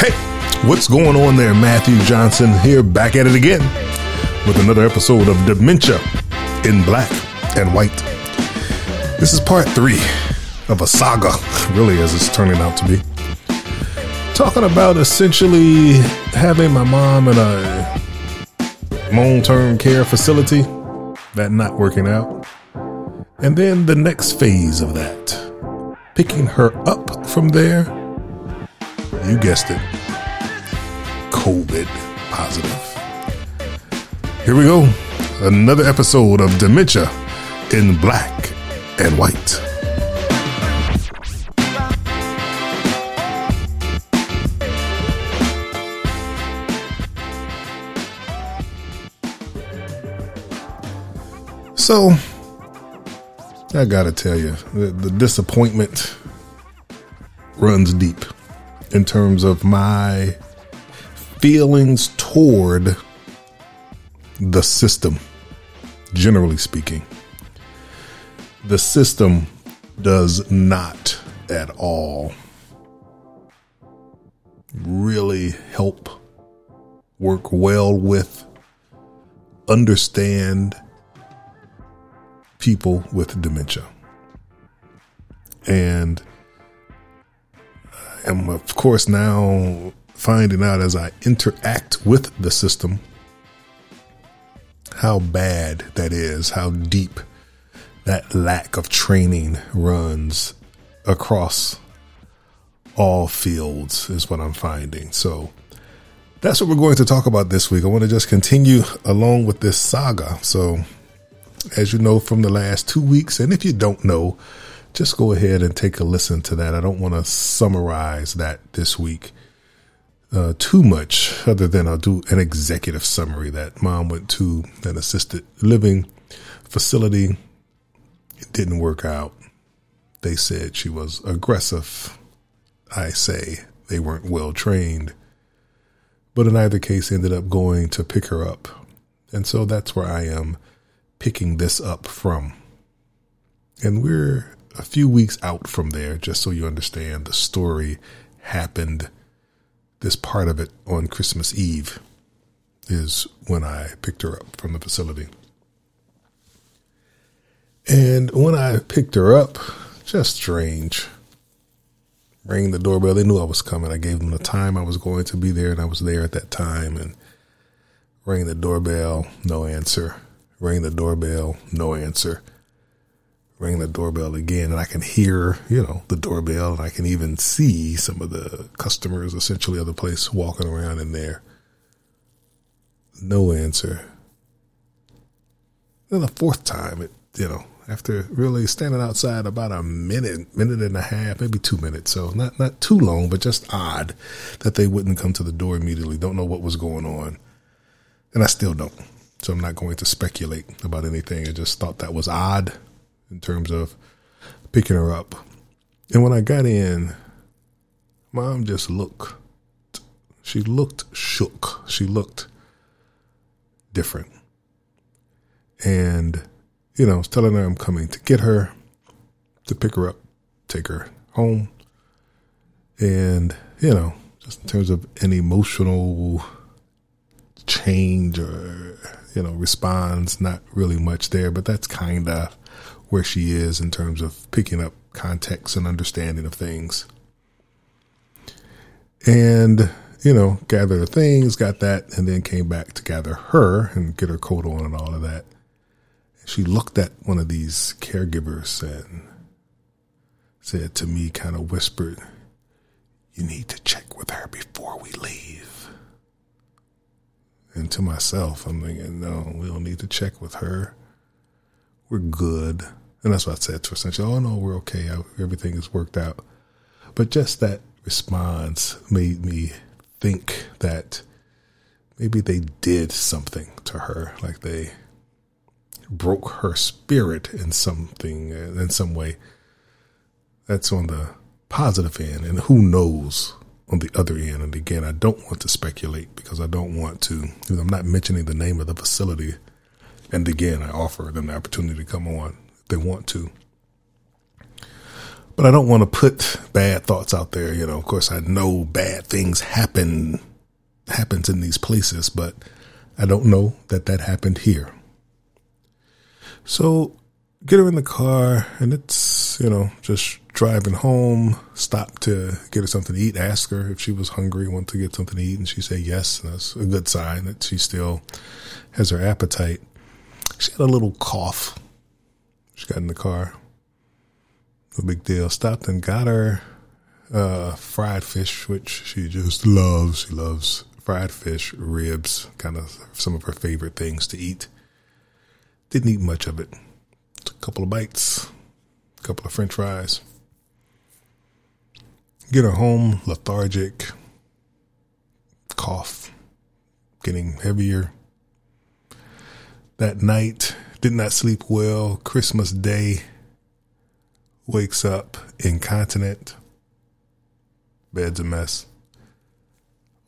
Hey, what's going on there? Matthew Johnson here, back at it again with another episode of Dementia in Black and White. This is part three of a saga, really, as it's turning out to be. Talking about essentially having my mom in a long term care facility, that not working out. And then the next phase of that, picking her up from there. You guessed it. COVID positive. Here we go. Another episode of Dementia in Black and White. So, I gotta tell you, the, the disappointment runs deep in terms of my feelings toward the system, generally speaking. The system does not at all really help work well with, understand people with dementia. And am, of course, now finding out as I interact with the system how bad that is, how deep that lack of training runs across all fields, is what I'm finding. So that's what we're going to talk about this week. I want to just continue along with this saga. So, as you know from the last two weeks, and if you don't know, just go ahead and take a listen to that. I don't want to summarize that this week uh, too much, other than I'll do an executive summary that mom went to an assisted living facility. It didn't work out. They said she was aggressive. I say they weren't well trained. But in either case, ended up going to pick her up. And so that's where I am picking this up from. And we're a few weeks out from there, just so you understand the story happened this part of it on Christmas Eve is when I picked her up from the facility. And when I picked her up, just strange. Rang the doorbell. They knew I was coming. I gave them the time I was going to be there, and I was there at that time. And rang the doorbell, no answer. Rang the doorbell, no answer ring the doorbell again and I can hear, you know, the doorbell and I can even see some of the customers essentially of the place walking around in there. No answer. Then the fourth time, it, you know, after really standing outside about a minute, minute and a half, maybe two minutes. So not, not too long, but just odd that they wouldn't come to the door immediately. Don't know what was going on. And I still don't. So I'm not going to speculate about anything. I just thought that was odd in terms of picking her up. And when I got in, mom just looked, she looked shook. She looked different. And, you know, I was telling her I'm coming to get her, to pick her up, take her home. And, you know, just in terms of an emotional change or, you know, response, not really much there, but that's kind of where she is in terms of picking up context and understanding of things. And, you know, gather the things, got that, and then came back to gather her and get her coat on and all of that. She looked at one of these caregivers and said to me, kind of whispered, You need to check with her before we leave. And to myself, I'm thinking, No, we don't need to check with her. We're good. And that's what I said to her. Essentially, oh no, we're okay. Everything is worked out. But just that response made me think that maybe they did something to her, like they broke her spirit in something, uh, in some way. That's on the positive end, and who knows on the other end. And again, I don't want to speculate because I don't want to. I'm not mentioning the name of the facility. And again, I offer them the opportunity to come on they want to. But I don't want to put bad thoughts out there. You know, of course, I know bad things happen happens in these places, but I don't know that that happened here. So get her in the car and it's, you know, just driving home, stop to get her something to eat, ask her if she was hungry, want to get something to eat. And she said yes. that's a good sign that she still has her appetite. She had a little cough. She got in the car. No big deal. Stopped and got her uh, fried fish, which she just loves. She loves fried fish, ribs, kind of some of her favorite things to eat. Didn't eat much of it. Took a couple of bites, a couple of french fries. Get her home, lethargic, cough, getting heavier. That night, did not sleep well. Christmas Day, wakes up incontinent, bed's a mess,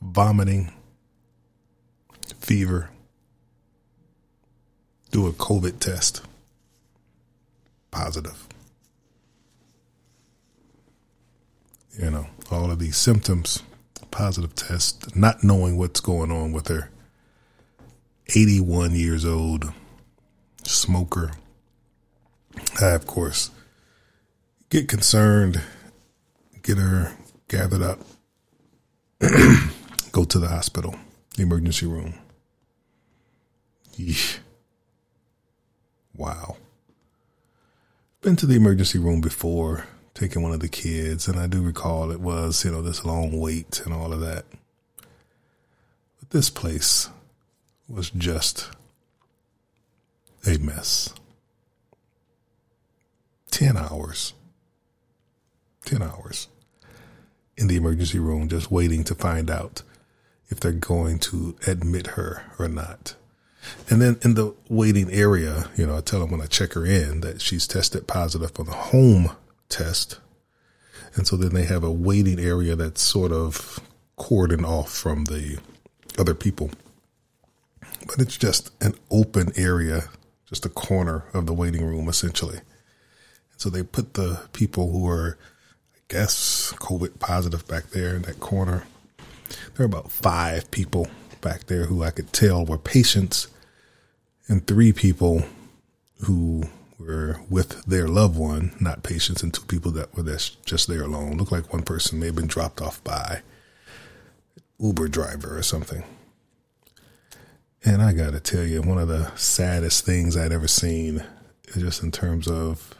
vomiting, fever, do a COVID test, positive. You know, all of these symptoms, positive test, not knowing what's going on with her. 81 years old, smoker. I, of course, get concerned, get her gathered up, go to the hospital, the emergency room. Yeesh. Wow. Been to the emergency room before, taking one of the kids, and I do recall it was, you know, this long wait and all of that. But this place was just a mess. 10 hours. 10 hours in the emergency room just waiting to find out if they're going to admit her or not. And then in the waiting area, you know, I tell them when I check her in that she's tested positive for the home test. And so then they have a waiting area that's sort of cordoned off from the other people. But it's just an open area, just a corner of the waiting room, essentially. And so they put the people who were, I guess, COVID positive back there in that corner. There were about five people back there who I could tell were patients and three people who were with their loved one, not patients, and two people that were just there alone. Looked like one person may have been dropped off by Uber driver or something. And I got to tell you, one of the saddest things I'd ever seen, just in terms of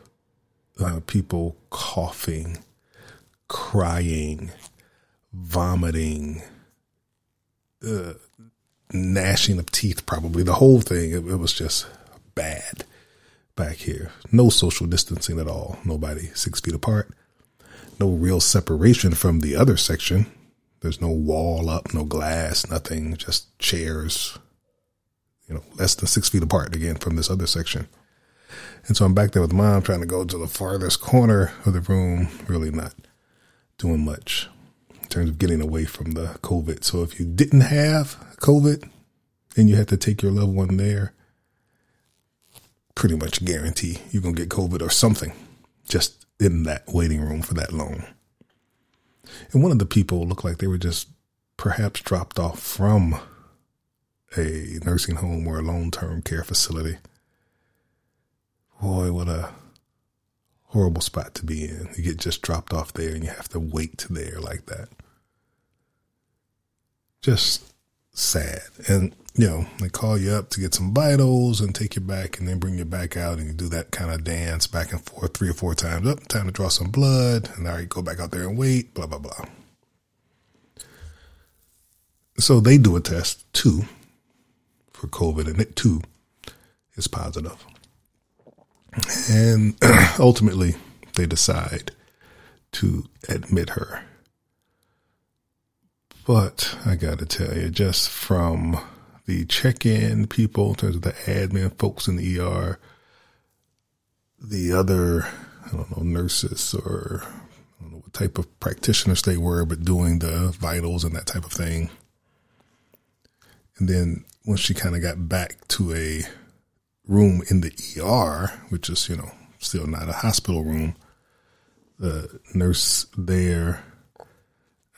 uh, people coughing, crying, vomiting, uh, gnashing of teeth, probably the whole thing. It, it, was just bad back here. No social distancing at all. Nobody six feet apart. No real separation from the other section. There's no wall up, no glass, nothing, just chairs, you know, less than six feet apart again from this other section. And so I'm back there with mom trying to go to the farthest corner of the room, really not doing much in terms of getting away from the COVID. So if you didn't have COVID and you had to take your loved one there, pretty much guarantee you're going to get COVID or something just in that waiting room for that long. And one of the people looked like they were just perhaps dropped off from a nursing home or a long term care facility. Boy, what a horrible spot to be in. You get just dropped off there and you have to wait there like that just sad. And, you know, they call you up to get some vitals and take you back and then bring you back out and you do that kind of dance back and forth three or four times. Up, time to draw some blood. And all right, go back out there and wait, blah, blah, blah. So they do a test too for COVID and it too is positive. And ultimately they decide to admit her but I got to tell you, just from the check in people, in terms of the admin folks in the ER, the other, I don't know, nurses or I don't know what type of practitioners they were, but doing the vitals and that type of thing. And then once she kind of got back to a room in the ER, which is, you know, still not a hospital room, the nurse there,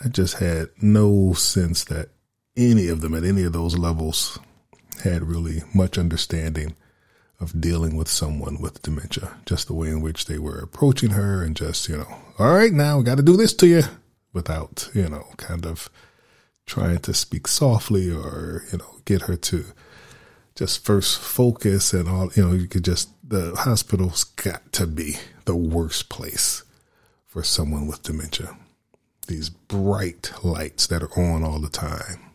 I just had no sense that any of them at any of those levels had really much understanding of dealing with someone with dementia, just the way in which they were approaching her and just, you know, all right, now we got to do this to you without, you know, kind of trying to speak softly or, you know, get her to just first focus and all, you know, you could just, the hospital's got to be the worst place for someone with dementia. These bright lights that are on all the time.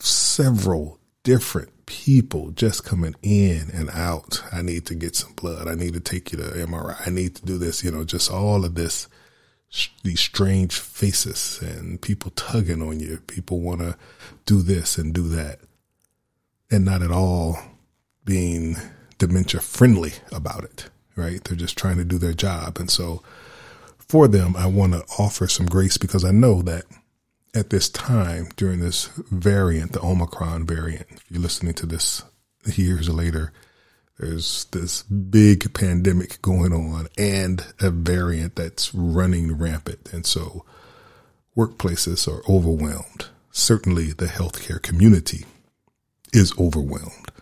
Several different people just coming in and out. I need to get some blood. I need to take you to MRI. I need to do this, you know, just all of this, these strange faces and people tugging on you. People want to do this and do that and not at all being dementia friendly about it, right? They're just trying to do their job. And so for them, I want to offer some grace because I know that at this time during this variant, the Omicron variant, if you're listening to this years later, there's this big pandemic going on and a variant that's running rampant. And so workplaces are overwhelmed. Certainly the healthcare community is overwhelmed.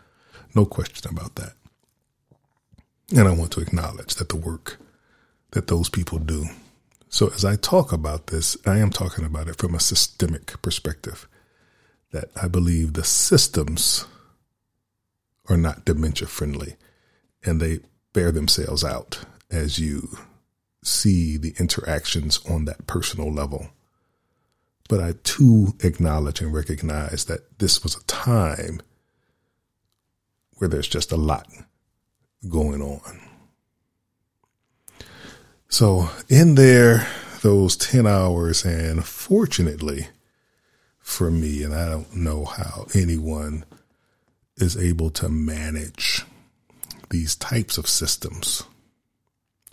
No question about that. And I want to acknowledge that the work that those people do so as I talk about this, I am talking about it from a systemic perspective that I believe the systems are not dementia friendly and they bear themselves out as you see the interactions on that personal level. But I too acknowledge and recognize that this was a time where there's just a lot going on. So in there, those 10 hours, and fortunately for me, and I don't know how anyone is able to manage these types of systems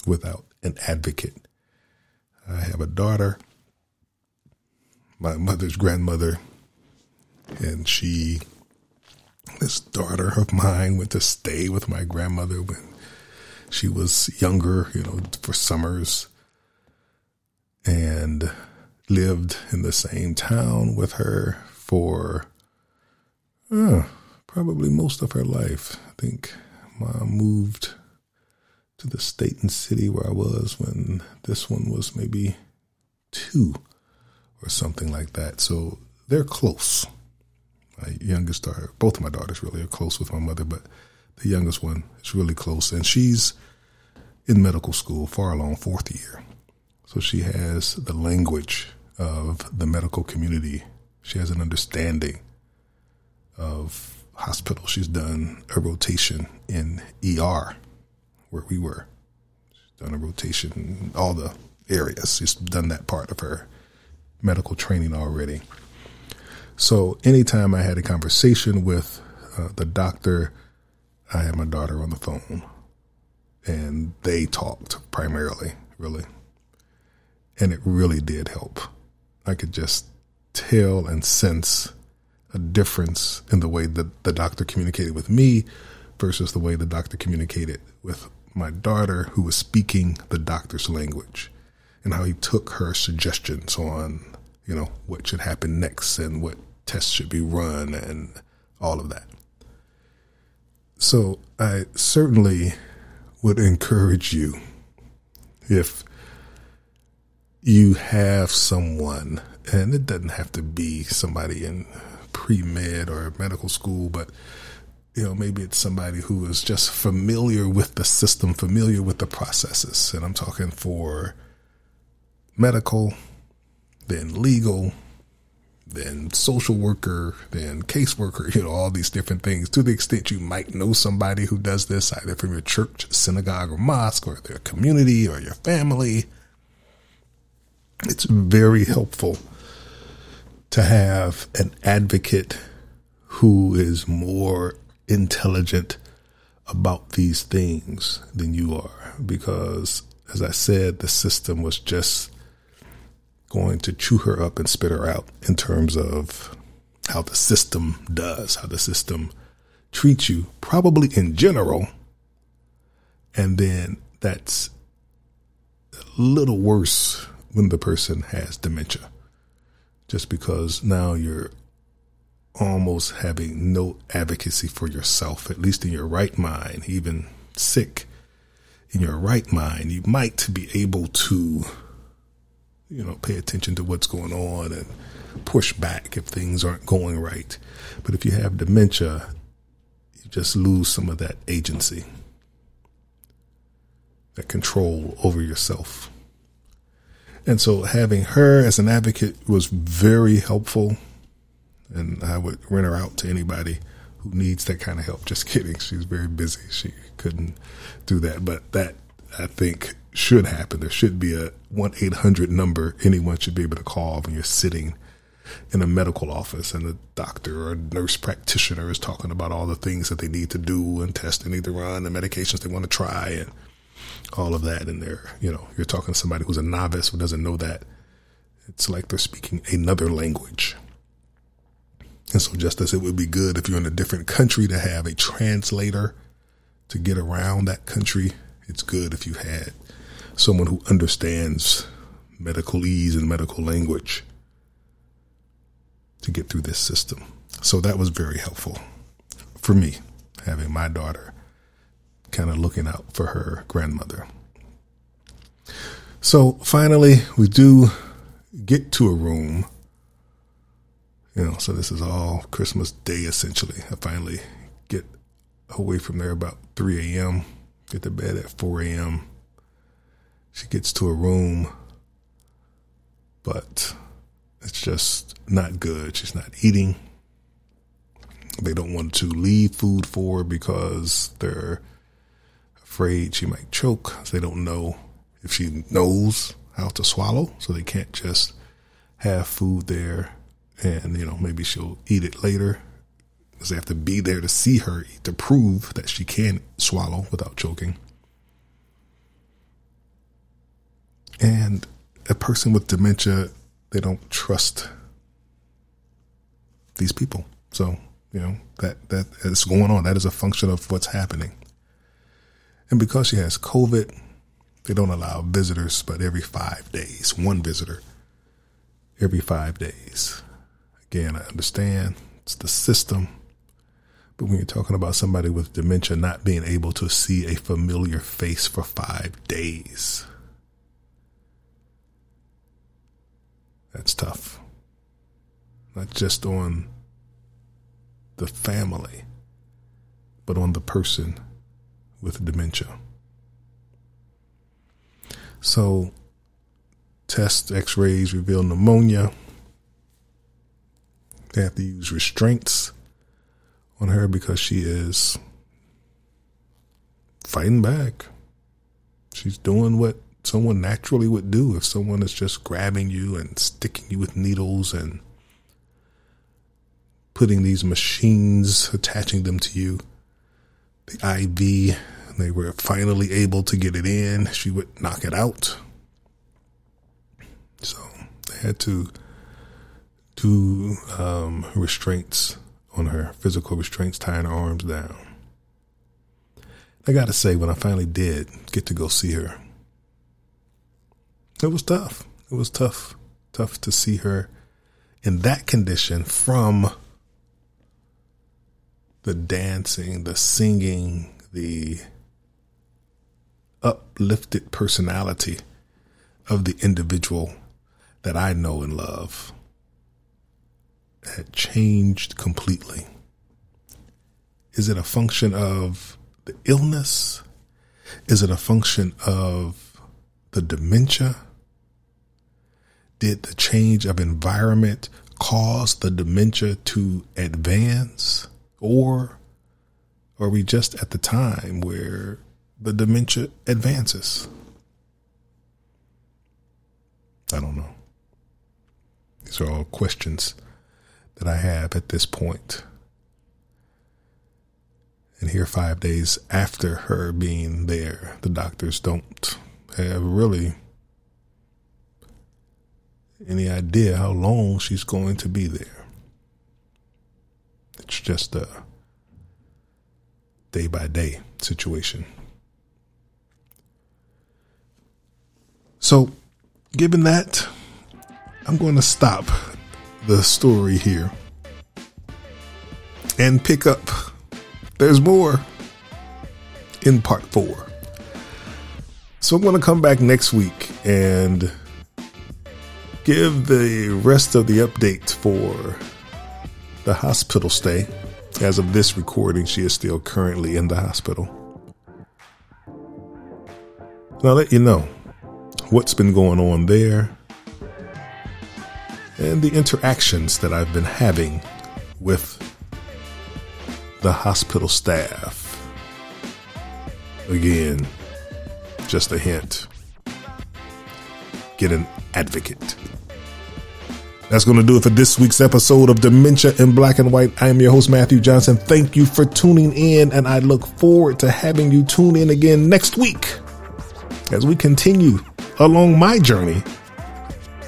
without an advocate. I have a daughter, my mother's grandmother, and she, this daughter of mine, went to stay with my grandmother when she was younger, you know, for summers and lived in the same town with her for uh, probably most of her life. I think mom moved to the state and city where I was when this one was maybe two or something like that. So they're close. My youngest daughter, both of my daughters really are close with my mother, but the youngest one is really close, and she's in medical school, far along fourth year. So she has the language of the medical community. She has an understanding of hospital. She's done a rotation in ER where we were. She's done a rotation in all the areas. She's done that part of her medical training already. So anytime I had a conversation with uh, the doctor I had my daughter on the phone and they talked primarily, really. And it really did help. I could just tell and sense a difference in the way that the doctor communicated with me versus the way the doctor communicated with my daughter, who was speaking the doctor's language, and how he took her suggestions on, you know, what should happen next and what tests should be run and all of that. So I certainly would encourage you if you have someone, and it doesn't have to be somebody in pre med or medical school, but you know, maybe it's somebody who is just familiar with the system, familiar with the processes. And I'm talking for medical, then legal, then social worker, then caseworker, you know, all these different things to the extent you might know somebody who does this either from your church, synagogue, or mosque, or their community, or your family. It's very helpful to have an advocate who is more intelligent about these things than you are because as I said, the system was just going to chew her up and spit her out in terms of how the system does, how the system treats you, probably in general. And then that's a little worse when the person has dementia, just because now you're almost having no advocacy for yourself, at least in your right mind, even sick in your right mind, you might be able to, you know, pay attention to what's going on and push back if things aren't going right. But if you have dementia, you just lose some of that agency, that control over yourself. And so having her as an advocate was very helpful. And I would rent her out to anybody who needs that kind of help. Just kidding. She's very busy. She couldn't do that. But that, I think, should happen. There should be a 1 800 number anyone should be able to call when you're sitting in a medical office and a doctor or nurse practitioner is talking about all the things that they need to do and tests they need to run and medications they want to try and all of that. And they're, you know, you're talking to somebody who's a novice who doesn't know that. It's like they're speaking another language. And so, just as it would be good if you're in a different country to have a translator to get around that country, it's good if you had someone who understands medicalese and medical language to get through this system. So that was very helpful for me, having my daughter kind of looking out for her grandmother. So finally, we do get to a room. You know, so this is all Christmas Day essentially. I finally get away from there about 3 a.m., get to bed at 4 a.m. She gets to a room, but it's just not good. She's not eating. They don't want to leave food for her because they're afraid she might choke. They don't know if she knows how to swallow, so they can't just have food there and, you know, maybe she'll eat it later because they have to be there to see her to prove that she can swallow without choking. And a person with dementia they don't trust these people. So, you know, that, that is going on. That is a function of what's happening. And because she has COVID, they don't allow visitors, but every five days, one visitor every five days. Again, I understand it's the system. But when you're talking about somebody with dementia not being able to see a familiar face for five days, That's tough. Not just on the family, but on the person with dementia. So, test x rays reveal pneumonia. They have to use restraints on her because she is fighting back. She's doing what someone naturally would do if someone is just grabbing you and sticking you with needles and putting these machines, attaching them to you. The IV, they were finally able to get it in. She would knock it out. So they had to do um, restraints on her, physical restraints, tying her arms down. I gotta say, when I finally did get to go see her, it was tough. It was tough, tough to see her in that condition from the dancing, the singing, the uplifted personality of the individual that I know and love had changed completely. Is it a function of the illness? Is it a function of the dementia? Did the change of environment cause the dementia to advance? Or are we just at the time where the dementia advances? I don't know. These are all questions that I have at this point. And here, five days after her being there, the doctors don't have really any idea how long she's going to be there. It's just a day by day situation. So, given that, I'm going to stop the story here and pick up. There's more in part four. So I'm going to come back next week and give the rest of the updates for the hospital stay. As of this recording, she is still currently in the hospital. And I'll let you know what's been going on there and the interactions that I've been having with the hospital staff. Again, just a hint get an advocate. That's going to do it for this week's episode of Dementia in Black and White. I am your host, Matthew Johnson. Thank you for tuning in, and I look forward to having you tune in again next week as we continue along my journey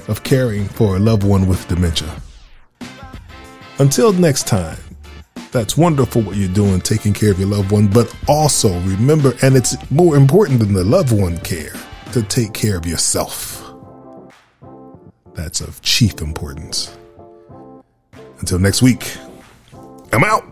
of caring for a loved one with dementia. Until next time, that's wonderful what you're doing, taking care of your loved one, but also remember, and it's more important than the loved one care, to take care of yourself. That's of chief importance. Until next week, I'm out.